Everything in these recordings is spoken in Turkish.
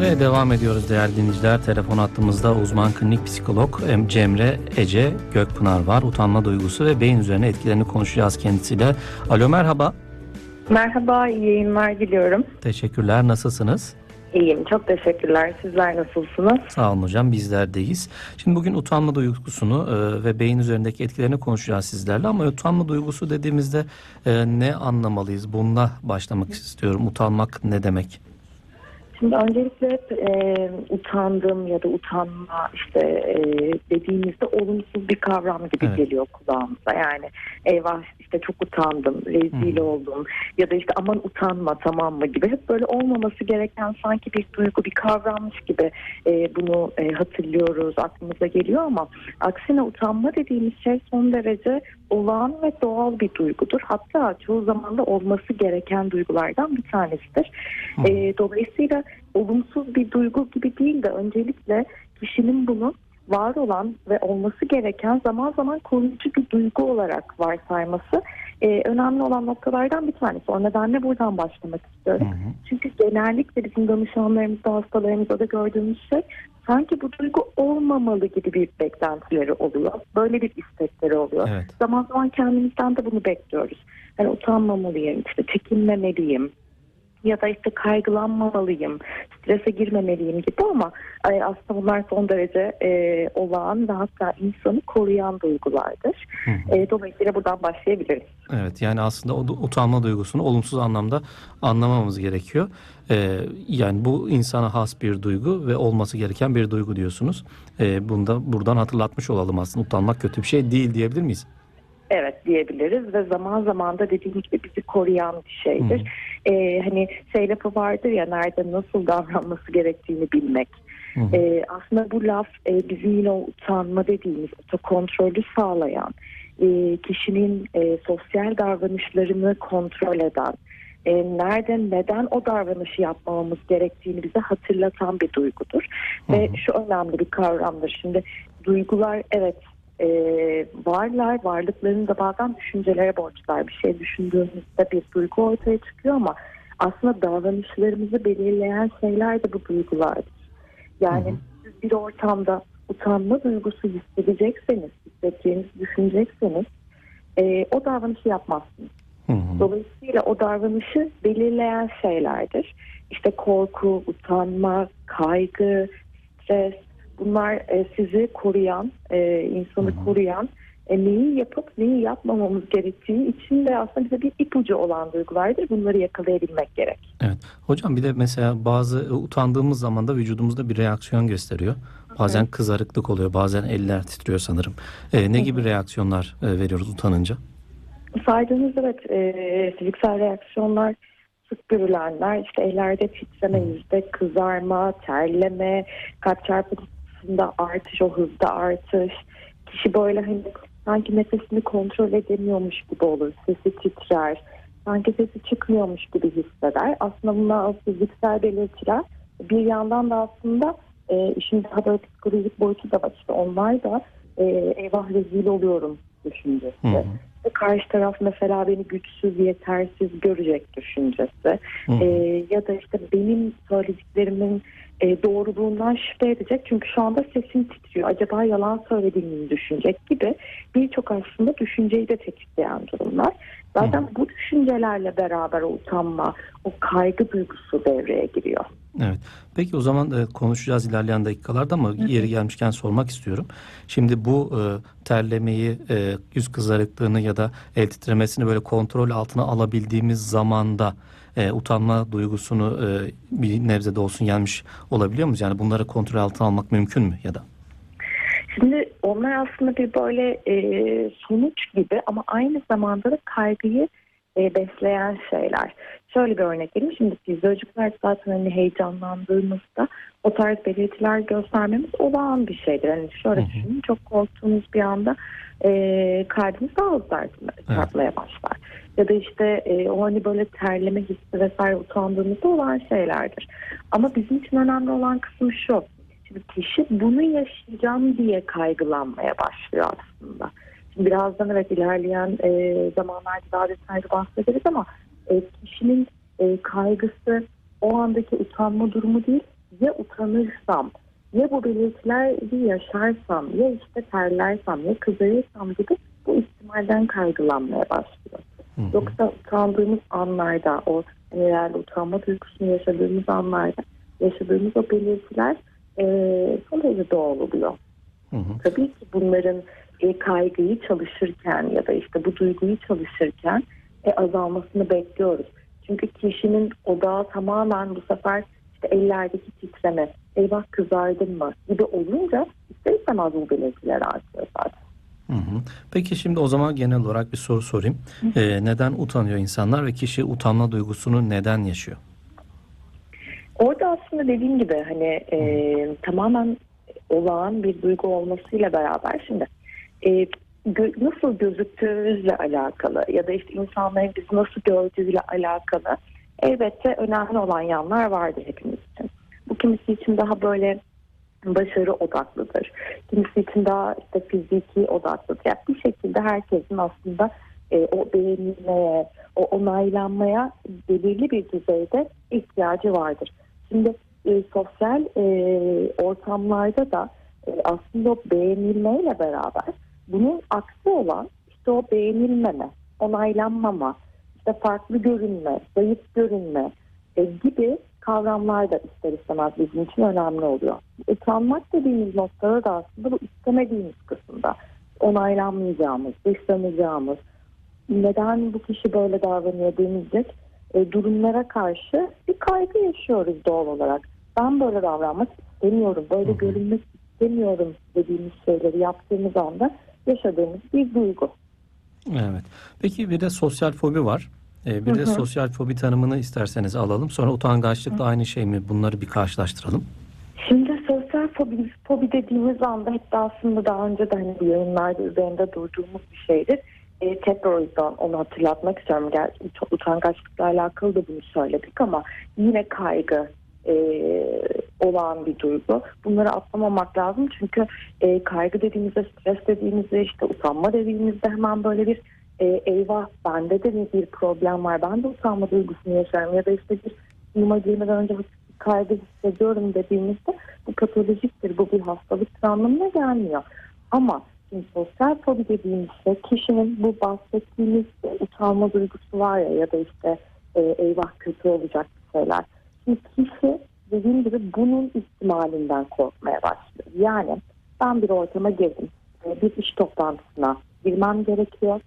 Ve devam ediyoruz değerli dinleyiciler. Telefon hattımızda uzman klinik psikolog Cemre Ece Gökpınar var. Utanma duygusu ve beyin üzerine etkilerini konuşacağız kendisiyle. Alo merhaba. Merhaba, iyi yayınlar diliyorum. Teşekkürler, nasılsınız? İyiyim, çok teşekkürler. Sizler nasılsınız? Sağ olun hocam, bizlerdeyiz. Şimdi bugün utanma duygusunu e, ve beyin üzerindeki etkilerini konuşacağız sizlerle. Ama utanma duygusu dediğimizde e, ne anlamalıyız? Bununla başlamak istiyorum. Utanmak ne demek? Şimdi öncelikle e, utandım ya da utanma işte e, dediğimizde olumsuz bir kavram gibi evet. geliyor kulağımıza. Yani eyvah işte çok utandım, rezil hmm. oldum ya da işte aman utanma tamam mı gibi hep böyle olmaması gereken sanki bir duygu, bir kavrammış gibi e, bunu e, hatırlıyoruz, aklımıza geliyor ama aksine utanma dediğimiz şey son derece olağan ve doğal bir duygudur. Hatta çoğu zaman da olması gereken duygulardan bir tanesidir. Hmm. E, dolayısıyla olumsuz bir duygu gibi değil de öncelikle kişinin bunu var olan ve olması gereken zaman zaman koruyucu bir duygu olarak varsayması e, önemli olan noktalardan bir tanesi. O nedenle buradan başlamak istiyorum. Hı hı. Çünkü genellikle bizim danışanlarımızda, hastalarımızda da gördüğümüz şey sanki bu duygu olmamalı gibi bir beklentileri oluyor. Böyle bir istekleri oluyor. Evet. Zaman zaman kendimizden de bunu bekliyoruz. Yani utanmamalıyım, işte çekinmemeliyim, ya da işte kaygılanmamalıyım, strese girmemeliyim gibi ama e, aslında bunlar son derece e, olağan ve hatta insanı koruyan duygulardır. Hı hı. E, dolayısıyla buradan başlayabiliriz. Evet yani aslında o utanma duygusunu olumsuz anlamda anlamamız gerekiyor. Ee, yani bu insana has bir duygu ve olması gereken bir duygu diyorsunuz. Ee, bunu da buradan hatırlatmış olalım aslında utanmak kötü bir şey değil diyebilir miyiz? Evet diyebiliriz ve zaman zaman da dediğim gibi bizi koruyan bir şeydir. Hmm. Ee, hani şey lafı vardır ya nerede nasıl davranması gerektiğini bilmek. Ee, aslında bu laf e, bizim yine o utanma dediğimiz kontrolü sağlayan, e, kişinin e, sosyal davranışlarını kontrol eden, e, nerede neden o davranışı yapmamamız gerektiğini bize hatırlatan bir duygudur. Hı Ve şu önemli bir kavramdır. Şimdi duygular evet e, varlar, varlıklarını da bazen düşüncelere borçlar. Bir şey düşündüğümüzde bir duygu ortaya çıkıyor ama aslında davranışlarımızı belirleyen şeyler de bu duygulardır. Yani siz bir ortamda utanma duygusu hissedecekseniz, hissedeceğinizi düşünecekseniz e, o davranışı yapmazsınız. Hı hı. Dolayısıyla o davranışı belirleyen şeylerdir. İşte korku, utanma, kaygı, stres, Bunlar e, sizi koruyan, e, insanı Hı-hı. koruyan, e, neyi yapıp neyi yapmamamız gerektiği için de aslında bize bir ipucu olan duygulardır. Bunları yakalayabilmek gerek. Evet. Hocam bir de mesela bazı e, utandığımız zaman da vücudumuzda bir reaksiyon gösteriyor. Bazen evet. kızarıklık oluyor, bazen eller titriyor sanırım. E, ne gibi reaksiyonlar e, veriyoruz utanınca? Saydığınız evet e, fiziksel reaksiyonlar sık görülenler işte ellerde titreme, yüzde kızarma, terleme, kalp çarpıntısı hızında artış, o hızda artış. Kişi böyle hani sanki nefesini kontrol edemiyormuş gibi olur. Sesi titrer. Sanki sesi çıkmıyormuş gibi hisseder. Aslında bunlar fiziksel belirtiler. Bir yandan da aslında e, işin daha böyle psikolojik boyutu da var. İşte onlar da e, eyvah rezil oluyorum düşüncesi. Hı hı. Ve karşı taraf mesela beni güçsüz, yetersiz görecek düşüncesi. Hı hı. E, ya da işte benim söylediklerimin e, doğruluğundan şüphe edecek. Çünkü şu anda sesim titriyor. Acaba yalan söylediğimi düşünecek gibi birçok aslında düşünceyi de tetikleyen durumlar. Zaten Hı. bu düşüncelerle beraber o utanma, o kaygı duygusu devreye giriyor. Evet. Peki o zaman e, konuşacağız ilerleyen dakikalarda ama Hı. yeri gelmişken sormak istiyorum. Şimdi bu e, terlemeyi, e, yüz kızarıklığını ya da el titremesini böyle kontrol altına alabildiğimiz zamanda e, utanma duygusunu e, bir nebzede olsun yenmiş olabiliyor muyuz? Yani bunları kontrol altına almak mümkün mü ya da? Şimdi onlar aslında bir böyle e, sonuç gibi ama aynı zamanda da kaygıyı e, besleyen şeyler. Şöyle bir örnek vereyim. Şimdi fizyolojikler zaten hani heyecanlandığımızda o tarz belirtiler göstermemiz olağan bir şeydir. Hani şöyle düşünün çok korktuğunuz bir anda e, kalbiniz daha hızlı çarpmaya evet. başlar. Ya da işte e, o hani böyle terleme hissi vesaire utandığımızda olan şeylerdir. Ama bizim için önemli olan kısım şu. Şimdi kişi bunu yaşayacağım diye kaygılanmaya başlıyor aslında. Şimdi birazdan evet ilerleyen e, zamanlarda daha detaylı bahsederiz ama e, kişinin e, kaygısı o andaki utanma durumu değil ya utanırsam ya bu belirtileri yaşarsam ya işte terlersem ya kızarırsam gibi bu ihtimalden kaygılanmaya başlıyor. Hı hı. Yoksa utandığımız anlarda o herhalde utanma duygusunu yaşadığımız anlarda yaşadığımız o belirtiler e, son derece doğal oluyor. Hı hı. Tabii ki bunların e, kaygıyı çalışırken ya da işte bu duyguyu çalışırken e, azalmasını bekliyoruz. Çünkü kişinin odağı tamamen bu sefer işte ellerdeki titreme, eyvah kızardın mı gibi olunca ister istemez bu belirtiler artıyor zaten. Hı hı. Peki şimdi o zaman genel olarak bir soru sorayım. Ee, neden utanıyor insanlar ve kişi utanma duygusunu neden yaşıyor? Orada aslında dediğim gibi hani e, tamamen olağan bir duygu olmasıyla beraber şimdi e, gö- nasıl gözüktüğümüzle alakalı ya da işte insanların bizi nasıl gördüğüyle alakalı elbette önemli olan yanlar vardır hepimiz için. Bu kimisi için daha böyle başarı odaklıdır. Kimisi için daha işte fiziki odaklıdır. Yani bir şekilde herkesin aslında e, o beğenilmeye, o onaylanmaya belirli bir düzeyde ihtiyacı vardır. Şimdi e, sosyal e, ortamlarda da e, aslında o beğenilmeyle beraber bunun aksi olan işte o beğenilmeme, onaylanmama, işte farklı görünme, zayıf görünme e, gibi kavramlar da ister istemez bizim için önemli oluyor. Utanmak dediğimiz noktada da aslında bu istemediğimiz kısımda onaylanmayacağımız, dışlanacağımız, neden bu kişi böyle davranıyor denilecek e, durumlara karşı bir kaygı yaşıyoruz doğal olarak. Ben böyle davranmak istemiyorum, böyle görünmek istemiyorum dediğimiz şeyleri yaptığımız anda yaşadığımız bir duygu. Evet. Peki bir de sosyal fobi var. Ee, bir Hı de hı. sosyal fobi tanımını isterseniz alalım. Sonra utangaçlıkla aynı şey mi? Bunları bir karşılaştıralım. Şimdi sosyal fobi, fobi dediğimiz anda hep de aslında daha önce de hani bu yayınlarda üzerinde durduğumuz bir şeydir. E, tekrar o yüzden onu hatırlatmak istiyorum. Gel, ut- utangaçlıkla alakalı da bunu söyledik ama yine kaygı e, olan bir duygu. Bunları atlamamak lazım çünkü e, kaygı dediğimizde, stres dediğimizde, işte utanma dediğimizde hemen böyle bir e, eyvah bende de bir, problem var. Ben de utanma duygusunu yaşarım ya da işte bir uyuma girmeden önce kaygı hissediyorum dediğimizde bu patolojiktir, bu bir hastalıktır anlamına gelmiyor. Ama şimdi sosyal fobi dediğimiz şey kişinin bu bahsettiğimiz utanma duygusu var ya ya da işte e, eyvah kötü olacak bir şeyler. Şimdi kişi dediğim gibi bunun ihtimalinden korkmaya başlıyor. Yani ben bir ortama girdim. E, bir iş toplantısına girmem gerekiyor.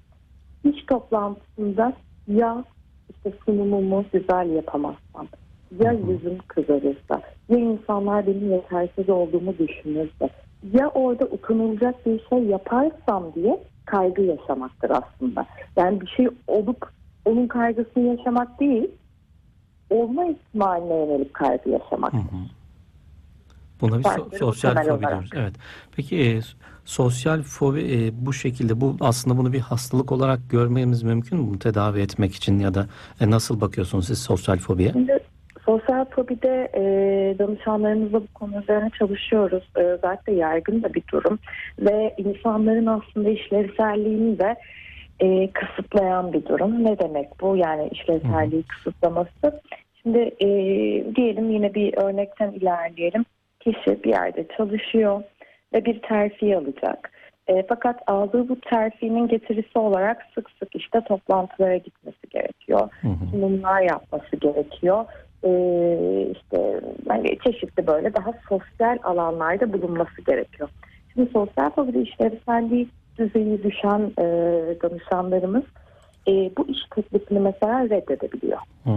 İş toplantısında ya işte sunumumu güzel yapamazsam, ya yüzüm kızarırsa, ya insanlar benim yetersiz olduğumu düşünürse, ya orada utanılacak bir şey yaparsam diye kaygı yaşamaktır aslında. Yani bir şey olup onun kaygısını yaşamak değil, olma ihtimaline yönelik kaygı yaşamak. Hı hı. Buna bir so- sosyal fobi olarak. diyoruz. Evet. Peki e, sosyal fobi e, bu şekilde bu aslında bunu bir hastalık olarak görmemiz mümkün mü? Bunu tedavi etmek için ya da e, nasıl bakıyorsunuz siz sosyal fobiye? Şimdi sosyal fobide e, danışanlarımızla bu konu üzerine çalışıyoruz. E, yaygın da bir durum ve insanların aslında işlevselliğini de e, kısıtlayan bir durum. Ne demek bu? Yani işlevselliği kısıtlaması. Şimdi e, diyelim yine bir örnekten ilerleyelim. Kişi bir yerde çalışıyor ve bir terfi alacak. E, fakat aldığı bu terfinin getirisi olarak sık sık işte toplantılara gitmesi gerekiyor sunumlar yapması gerekiyor. Ee, işte hani çeşitli böyle daha sosyal alanlarda bulunması gerekiyor. Şimdi sosyal fobide işlevselliği düzeyi düşen e, danışanlarımız e, bu iş teklifini mesela reddedebiliyor. Hı.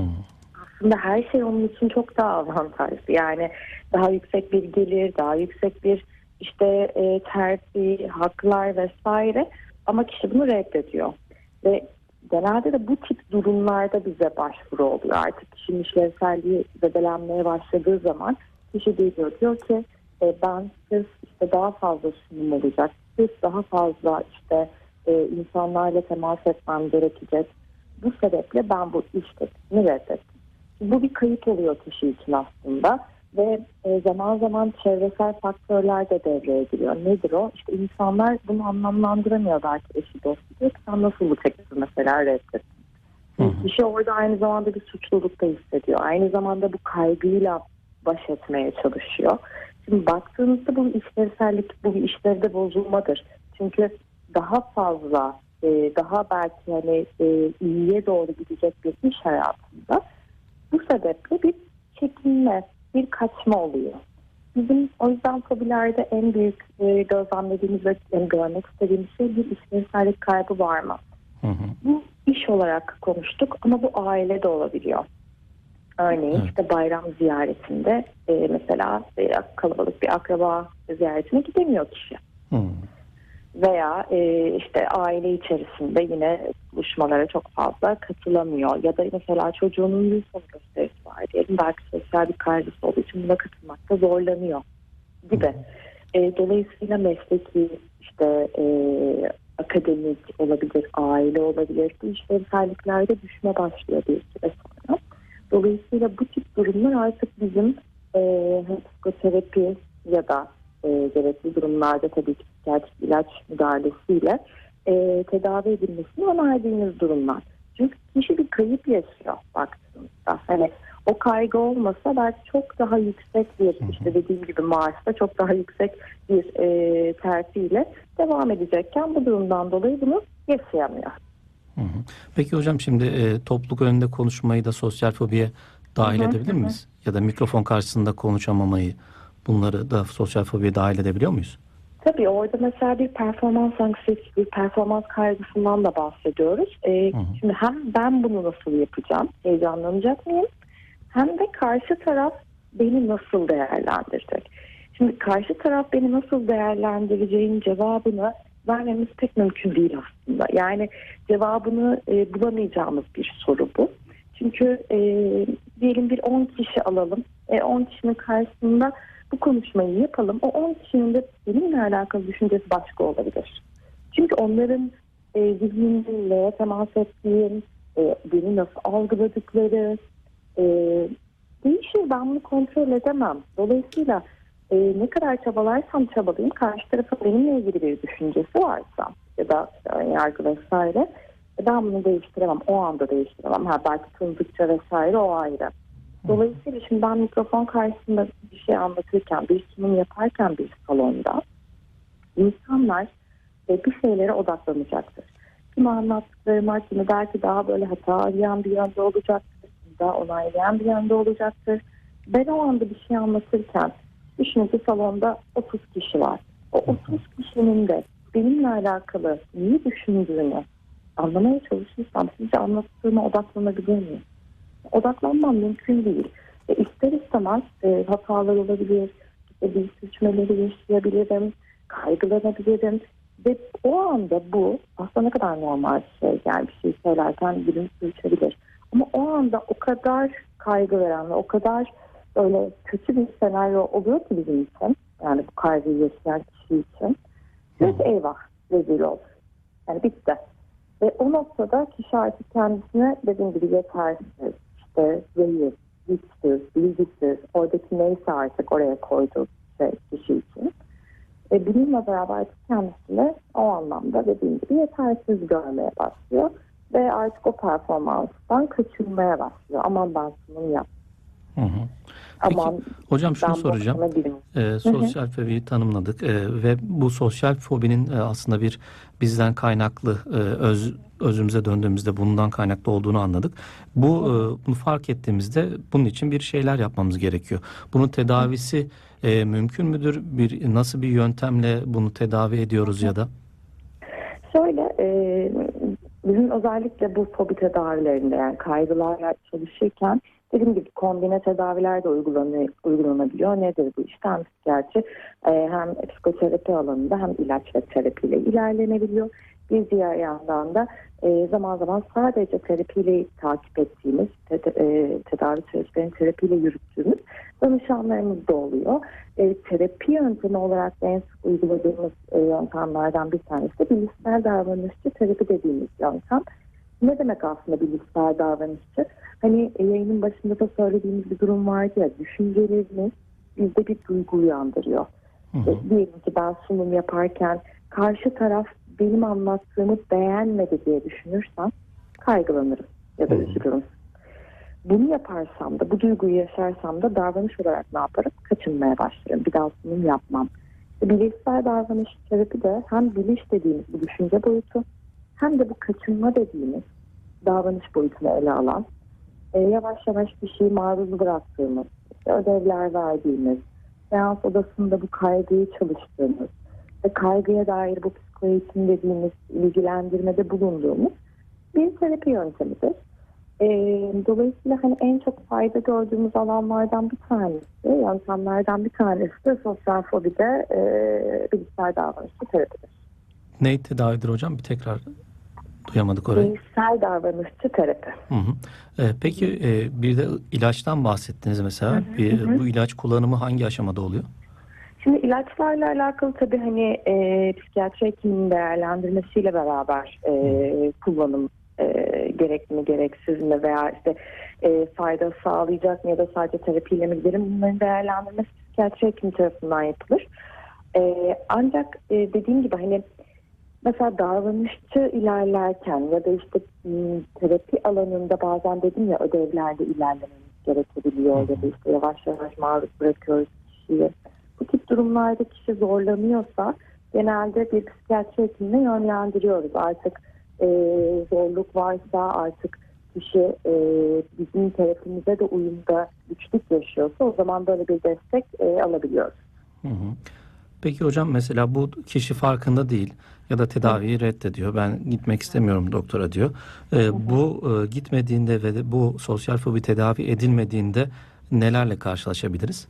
Aslında her şey onun için çok daha avantajlı. Yani daha yüksek bir gelir, daha yüksek bir işte e, terfi, haklar vesaire ama kişi bunu reddediyor. Ve genelde de bu tip durumlarda bize başvuru oluyor. Artık kişinin işlevselliği zedelenmeye başladığı zaman kişi geliyor diyor ki e, ben sırf işte daha fazla sunum olacak, sırf daha fazla işte e, insanlarla temas etmem gerekecek. Bu sebeple ben bu iş teklifini reddettim. Bu bir kayıp oluyor kişi için aslında ve e, zaman zaman çevresel faktörler de devreye giriyor. Nedir o? İşte insanlar bunu anlamlandıramıyor belki eşi dostu. Diyor sen nasıl bu teklifi mesela reddettin? Kişi orada aynı zamanda bir suçluluk da hissediyor. Aynı zamanda bu kaygıyla baş etmeye çalışıyor. Şimdi baktığınızda bu işlevsellik, bu bir işlevde bozulmadır. Çünkü daha fazla, e, daha belki hani e, iyiye doğru gidecek bir iş hayatında bu sebeple bir çekinme, bir kaçma oluyor. Bizim o yüzden fobilerde en büyük e, gözlemlediğimiz ve yani görmek istediğimiz şey bir işlevsellik kaybı var mı? Hı hı. Bu iş olarak konuştuk ama bu aile de olabiliyor. Örneğin Evet. işte bayram ziyaretinde e, mesela e, kalabalık bir akraba ziyaretine gidemiyor kişi. Hı. Veya e, işte aile içerisinde yine buluşmalara çok fazla katılamıyor. Ya da mesela çocuğunun yıl sonu gösterisi var diyelim. Belki sosyal bir kaygısı olduğu için buna katılmakta zorlanıyor gibi. E, dolayısıyla mesleki işte e, akademik olabilir, aile olabilir. Bu işlevselliklerde düşme başlıyor bir süre sonra. Dolayısıyla bu tip durumlar artık bizim e, psikoterapi ya da e, gerekli durumlarda tabii ki psikiyatrik ilaç müdahalesiyle e, tedavi edilmesini önerdiğimiz durumlar. Çünkü kişi bir kayıp yaşıyor baktığımızda. Hani o kaygı olmasa belki çok daha yüksek bir işte dediğim gibi maaşta çok daha yüksek bir e, terfiyle devam edecekken bu durumdan dolayı bunu yaşayamıyor. Peki hocam şimdi e, topluluk önünde konuşmayı da sosyal fobiye dahil Hı hı, edebilir hı hı. miyiz? Ya da mikrofon karşısında konuşamamayı bunları da sosyal fobiye dahil edebiliyor muyuz? Tabii orada mesela bir performans anksiyetesi, bir performans kaygısından da bahsediyoruz. Ee, Hı hı. şimdi hem ben bunu nasıl yapacağım, heyecanlanacak mıyım? Hem de karşı taraf beni nasıl değerlendirecek? Şimdi karşı taraf beni nasıl değerlendireceğin cevabını vermemiz pek mümkün değil aslında. Yani cevabını e, bulamayacağımız bir soru bu. Çünkü e, diyelim bir 10 kişi alalım. E, 10 kişinin karşısında bu konuşmayı yapalım. O 10 kişinin de benimle alakalı düşüncesi başka olabilir. Çünkü onların e, zihninde neye temas ettiğim, e, beni nasıl algıladıkları e, değişir. Ben bunu kontrol edemem. Dolayısıyla e, ne kadar çabalarsam çabalayayım karşı tarafın benimle ilgili bir düşüncesi varsa ya da ön yargı vesaire e, ben bunu değiştiremem. O anda değiştiremem. Ha, belki tanıdıkça vesaire o ayrı. Dolayısıyla şimdi ben mikrofon karşısında bir şey anlatırken, bir sunum yaparken bir salonda insanlar e, bir şeylere odaklanacaktır. Kimi anlattıklarıma, kimi belki daha böyle hata arayan bir yönde olacaktır, kimi daha onaylayan bir yönde olacaktır. Ben o anda bir şey anlatırken düşünün ki salonda 30 kişi var. O 30 kişinin de benimle alakalı neyi düşündüğünü anlamaya çalışırsam sizce anlattığıma odaklanabilir miyim? Odaklanmam mümkün değil. E, ister istemez e, hatalar olabilir, işte bir suçmeleri yaşayabilirim, kaygılanabilirim. Ve o anda bu aslında ne kadar normal bir şey. Yani bir şey söylerken dilim sürçebilir. Ama o anda o kadar kaygı veren ve o kadar böyle kötü bir senaryo oluyor ki bizim için. Yani bu kaygıyı yaşayan kişi için. Diyor eyvah rezil olduk. Yani bitti. Ve o noktada kişi artık kendisine dediğim gibi yetersiz, işte zayıf, güçsüz, bilgisiz, oradaki neyse artık oraya koyduğu şey kişi için. Ve bununla beraber kendisini o anlamda dediğim gibi yetersiz görmeye başlıyor. Ve artık o performanstan kaçınmaya başlıyor. Aman ben sunum yap. Hı hı. Peki, Aman hocam şunu soracağım. boşuna gireyim. E, sosyal fobiyi tanımladık e, ve bu sosyal fobinin e, aslında bir bizden kaynaklı e, öz, özümüze döndüğümüzde bundan kaynaklı olduğunu anladık. Bu e, bunu fark ettiğimizde bunun için bir şeyler yapmamız gerekiyor. Bunun tedavisi e, mümkün müdür? Bir nasıl bir yöntemle bunu tedavi ediyoruz ya da? Şöyle e, bizim özellikle bu fobi tedavilerinde yani kaygılarla çalışırken dediğim gibi kombine tedaviler de uygulanabiliyor. Nedir bu işte hem psikiyatri e, hem psikoterapi alanında hem ilaç ve terapiyle ilerlenebiliyor. Bir diğer yandan da e, zaman zaman sadece terapiyle takip ettiğimiz, te- e, tedavi süreçlerini terapiyle yürüttüğümüz danışanlarımız da oluyor. E, terapi yöntemi olarak da en sık uyguladığımız e, yöntemlerden bir tanesi de bilişsel davranışçı terapi dediğimiz yöntem. Ne demek aslında bilişsel davranışçı? Hani e, yayının başında da söylediğimiz bir durum vardı ya, düşüncelerimiz bizde bir duygu uyandırıyor. Hı hı. E, diyelim ki ben sunum yaparken karşı taraf benim anlattığımı beğenmedi diye düşünürsem kaygılanırım ya da üzülürüm. bunu yaparsam da bu duyguyu yaşarsam da davranış olarak ne yaparım? Kaçınmaya başlarım. Bir daha sunum yapmam. Bilişsel davranış terapi de hem biliş dediğimiz bu düşünce boyutu hem de bu kaçınma dediğimiz davranış boyutunu ele alan e, yavaş yavaş bir şeyi maruz bıraktığımız, işte ödevler verdiğimiz, seans odasında bu kaygıyı çalıştığımız ve kaygıya dair bu psikoeğitim dediğimiz ilgilendirmede bulunduğumuz bir terapi yöntemidir. E, dolayısıyla hani en çok fayda gördüğümüz alanlardan bir tanesi, yöntemlerden bir tanesi de sosyal fobide e, bilişsel davranışçı terapidir. Ne tedavidir hocam? Bir tekrar duyamadık orayı. Bilişsel davranışçı terapi. Hı hı. E, peki e, bir de ilaçtan bahsettiniz mesela. Hı hı, bir. Bu ilaç kullanımı hangi aşamada oluyor? Şimdi ilaçlarla alakalı tabii hani e, psikiyatri hekiminin değerlendirmesiyle beraber e, kullanım e, gerekli mi gereksiz mi veya işte e, fayda sağlayacak mı ya da sadece terapiyle mi gidelim bunların değerlendirmesi psikiyatri hekimi tarafından yapılır. E, ancak e, dediğim gibi hani mesela davranışçı ilerlerken ya da işte m, terapi alanında bazen dedim ya ödevlerde ilerlememiz gerekebiliyor ya da işte yavaş yavaş maruz bırakıyoruz kişiyi. Bu tip durumlarda kişi zorlanıyorsa genelde bir psikiyatri hekimine yönlendiriyoruz. Artık e, zorluk varsa artık kişi e, bizim terapimize de uyumda güçlük yaşıyorsa o zaman böyle bir destek e, alabiliyoruz. Hı hı. Peki hocam mesela bu kişi farkında değil ya da tedaviyi reddediyor. Ben gitmek istemiyorum doktora diyor. E, bu e, gitmediğinde ve de bu sosyal fobi tedavi edilmediğinde nelerle karşılaşabiliriz?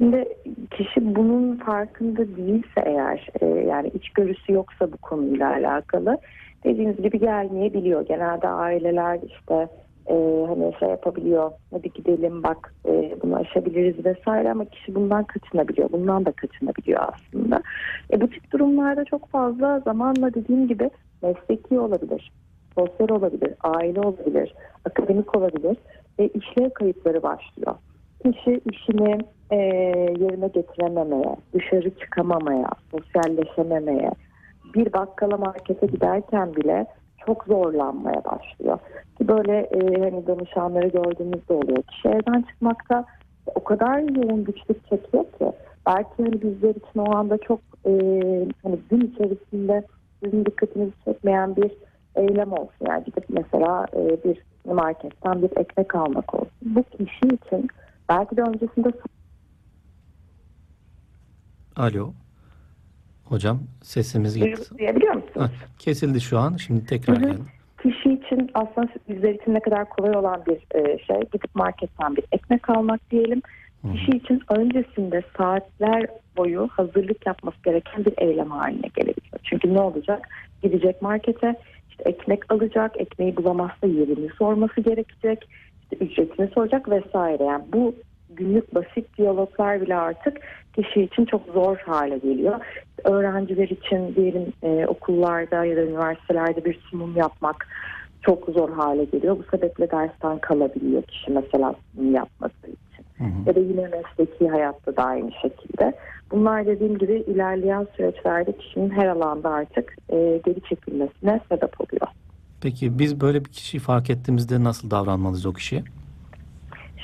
Şimdi kişi bunun farkında değilse eğer e, yani içgörüsü yoksa bu konuyla alakalı dediğiniz gibi gelmeyebiliyor. Genelde aileler işte e, hani şey yapabiliyor hadi gidelim bak e, bunu aşabiliriz vesaire ama kişi bundan kaçınabiliyor. Bundan da kaçınabiliyor aslında. E, bu tip durumlarda çok fazla zamanla dediğim gibi mesleki olabilir, sosyal olabilir, aile olabilir, akademik olabilir ve işlev kayıpları başlıyor. Kişi işini e, yerine getirememeye, dışarı çıkamamaya, sosyalleşememeye, bir bakkala markete giderken bile çok zorlanmaya başlıyor. Ki böyle e, hani danışanları gördüğümüzde oluyor. Kişi evden çıkmakta o kadar yoğun güçlük çekiyor ki belki hani bizler için o anda çok e, hani gün içerisinde sizin dikkatinizi çekmeyen bir eylem olsun. Yani gidip mesela e, bir marketten bir ekmek almak olsun. Bu kişi için belki de öncesinde Alo. Hocam sesimiz gitti. duyabiliyor musunuz? Ha, kesildi şu an. Şimdi tekrar Hı hı. geldi. Kişi için aslında bizler için ne kadar kolay olan bir e, şey gidip marketten bir ekmek almak diyelim. Hı. Kişi için öncesinde saatler boyu hazırlık yapması gereken bir eylem haline gelebiliyor. Çünkü ne olacak? Gidecek markete işte ekmek alacak, ekmeği bulamazsa yerini sorması gerekecek, işte ücretini soracak vesaire. Yani bu günlük basit diyaloglar bile artık kişi için çok zor hale geliyor. Öğrenciler için diyelim e, okullarda ya da üniversitelerde bir sunum yapmak çok zor hale geliyor. Bu sebeple dersten kalabiliyor kişi mesela sunum yapması için. Hı hı. Ya da yine mesleki hayatta da aynı şekilde. Bunlar dediğim gibi ilerleyen süreçlerde kişinin her alanda artık e, geri çekilmesine sebep oluyor. Peki biz böyle bir kişiyi fark ettiğimizde nasıl davranmalıyız o kişiye?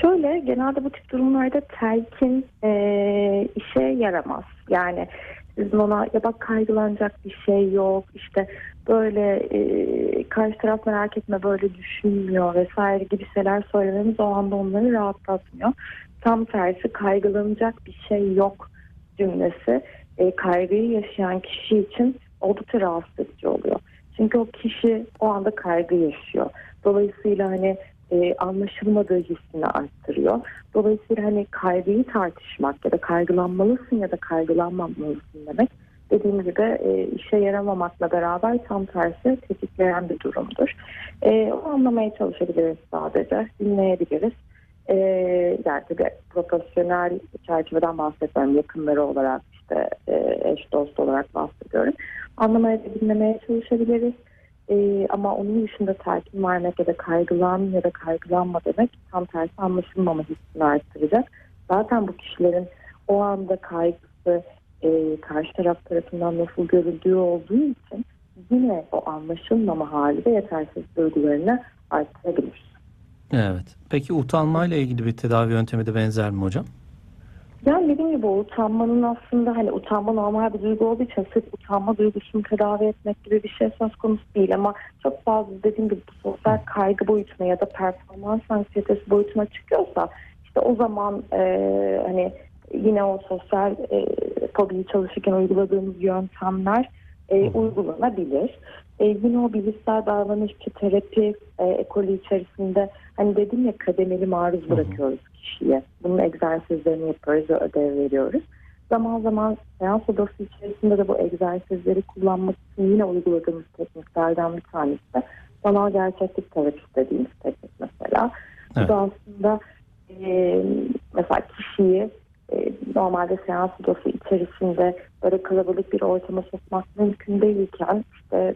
Şöyle genelde bu tip durumlarda telkin e, işe yaramaz. Yani sizin ona ya bak kaygılanacak bir şey yok işte böyle e, karşı taraf merak etme böyle düşünmüyor vesaire gibi şeyler söylememiz o anda onları rahatlatmıyor. Tam tersi kaygılanacak bir şey yok cümlesi e, kaygıyı yaşayan kişi için oldukça rahatsız edici oluyor. Çünkü o kişi o anda kaygı yaşıyor. Dolayısıyla hani e, anlaşılmadığı hissini arttırıyor. Dolayısıyla hani kaygıyı tartışmak ya da kaygılanmalısın ya da kaygılanmamalısın demek dediğim gibi e, işe yaramamakla beraber tam tersi tetikleyen bir durumdur. E, o anlamaya çalışabiliriz sadece, dinleyebiliriz. E, yani tabii profesyonel çerçeveden bahsetmiyorum, yakınları olarak işte e, eş dost olarak bahsediyorum. Anlamaya ve dinlemeye çalışabiliriz. Ee, ama onun dışında telkin vermek ya da kaygılan ya da kaygılanma demek tam tersi anlaşılmama hissini arttıracak. Zaten bu kişilerin o anda kaygısı e, karşı taraf tarafından nasıl görüldüğü olduğu için yine o anlaşılmama hali de yetersiz duygularını arttırabilir. Evet. Peki utanmayla ilgili bir tedavi yöntemi de benzer mi hocam? Yani dediğim gibi o utanmanın aslında hani utanma normal bir duygu olduğu için sırf utanma duygusunu tedavi etmek gibi bir şey söz konusu değil ama çok fazla dediğim gibi bu sosyal kaygı boyutuna ya da performans anksiyetesi boyutuna çıkıyorsa işte o zaman e, hani yine o sosyal e, fobiyi çalışırken uyguladığımız yöntemler e, uygulanabilir. E, yine o bilişsel davranışçı terapi e, ekolü içerisinde hani dedim ya kademeli maruz bırakıyoruz kişiye. Bunun egzersizlerini yapıyoruz ve ödev veriyoruz. Zaman zaman seans odası içerisinde de bu egzersizleri kullanmak için yine uyguladığımız tekniklerden bir tanesi de sanal gerçeklik terapisi dediğimiz teknik mesela. Evet. Bu da aslında e, mesela kişiyi e, normalde seans odası içerisinde böyle kalabalık bir ortama sokmak mümkün değilken işte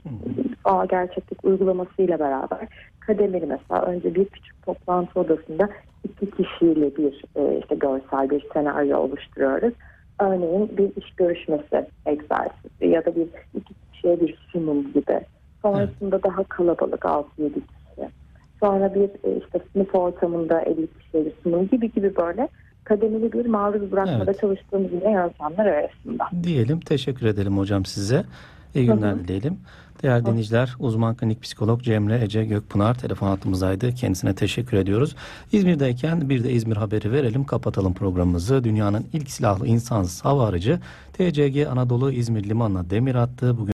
sanal gerçeklik uygulamasıyla beraber kademeli mesela önce bir küçük toplantı odasında iki kişiyle bir e, işte görsel bir senaryo oluşturuyoruz. Örneğin bir iş görüşmesi egzersizi ya da bir iki kişiye bir sunum gibi. Sonrasında daha kalabalık 6-7 kişi. Sonra bir e, işte sınıf ortamında 50 kişiye bir sunum gibi gibi böyle kademeli bir maruz bırakmada Evet. çalıştığımız yine yöntemler arasında. Diyelim. Teşekkür edelim hocam size. İyi günler dileyelim. Değerli dinleyiciler, uzman klinik psikolog Cemre Ece Gökpınar telefon hattımızdaydı. Kendisine teşekkür ediyoruz. İzmir'deyken bir de İzmir haberi verelim, kapatalım programımızı. Dünyanın ilk silahlı insansız hava aracı TCG Anadolu İzmir Limanı'na demir attı. Bugün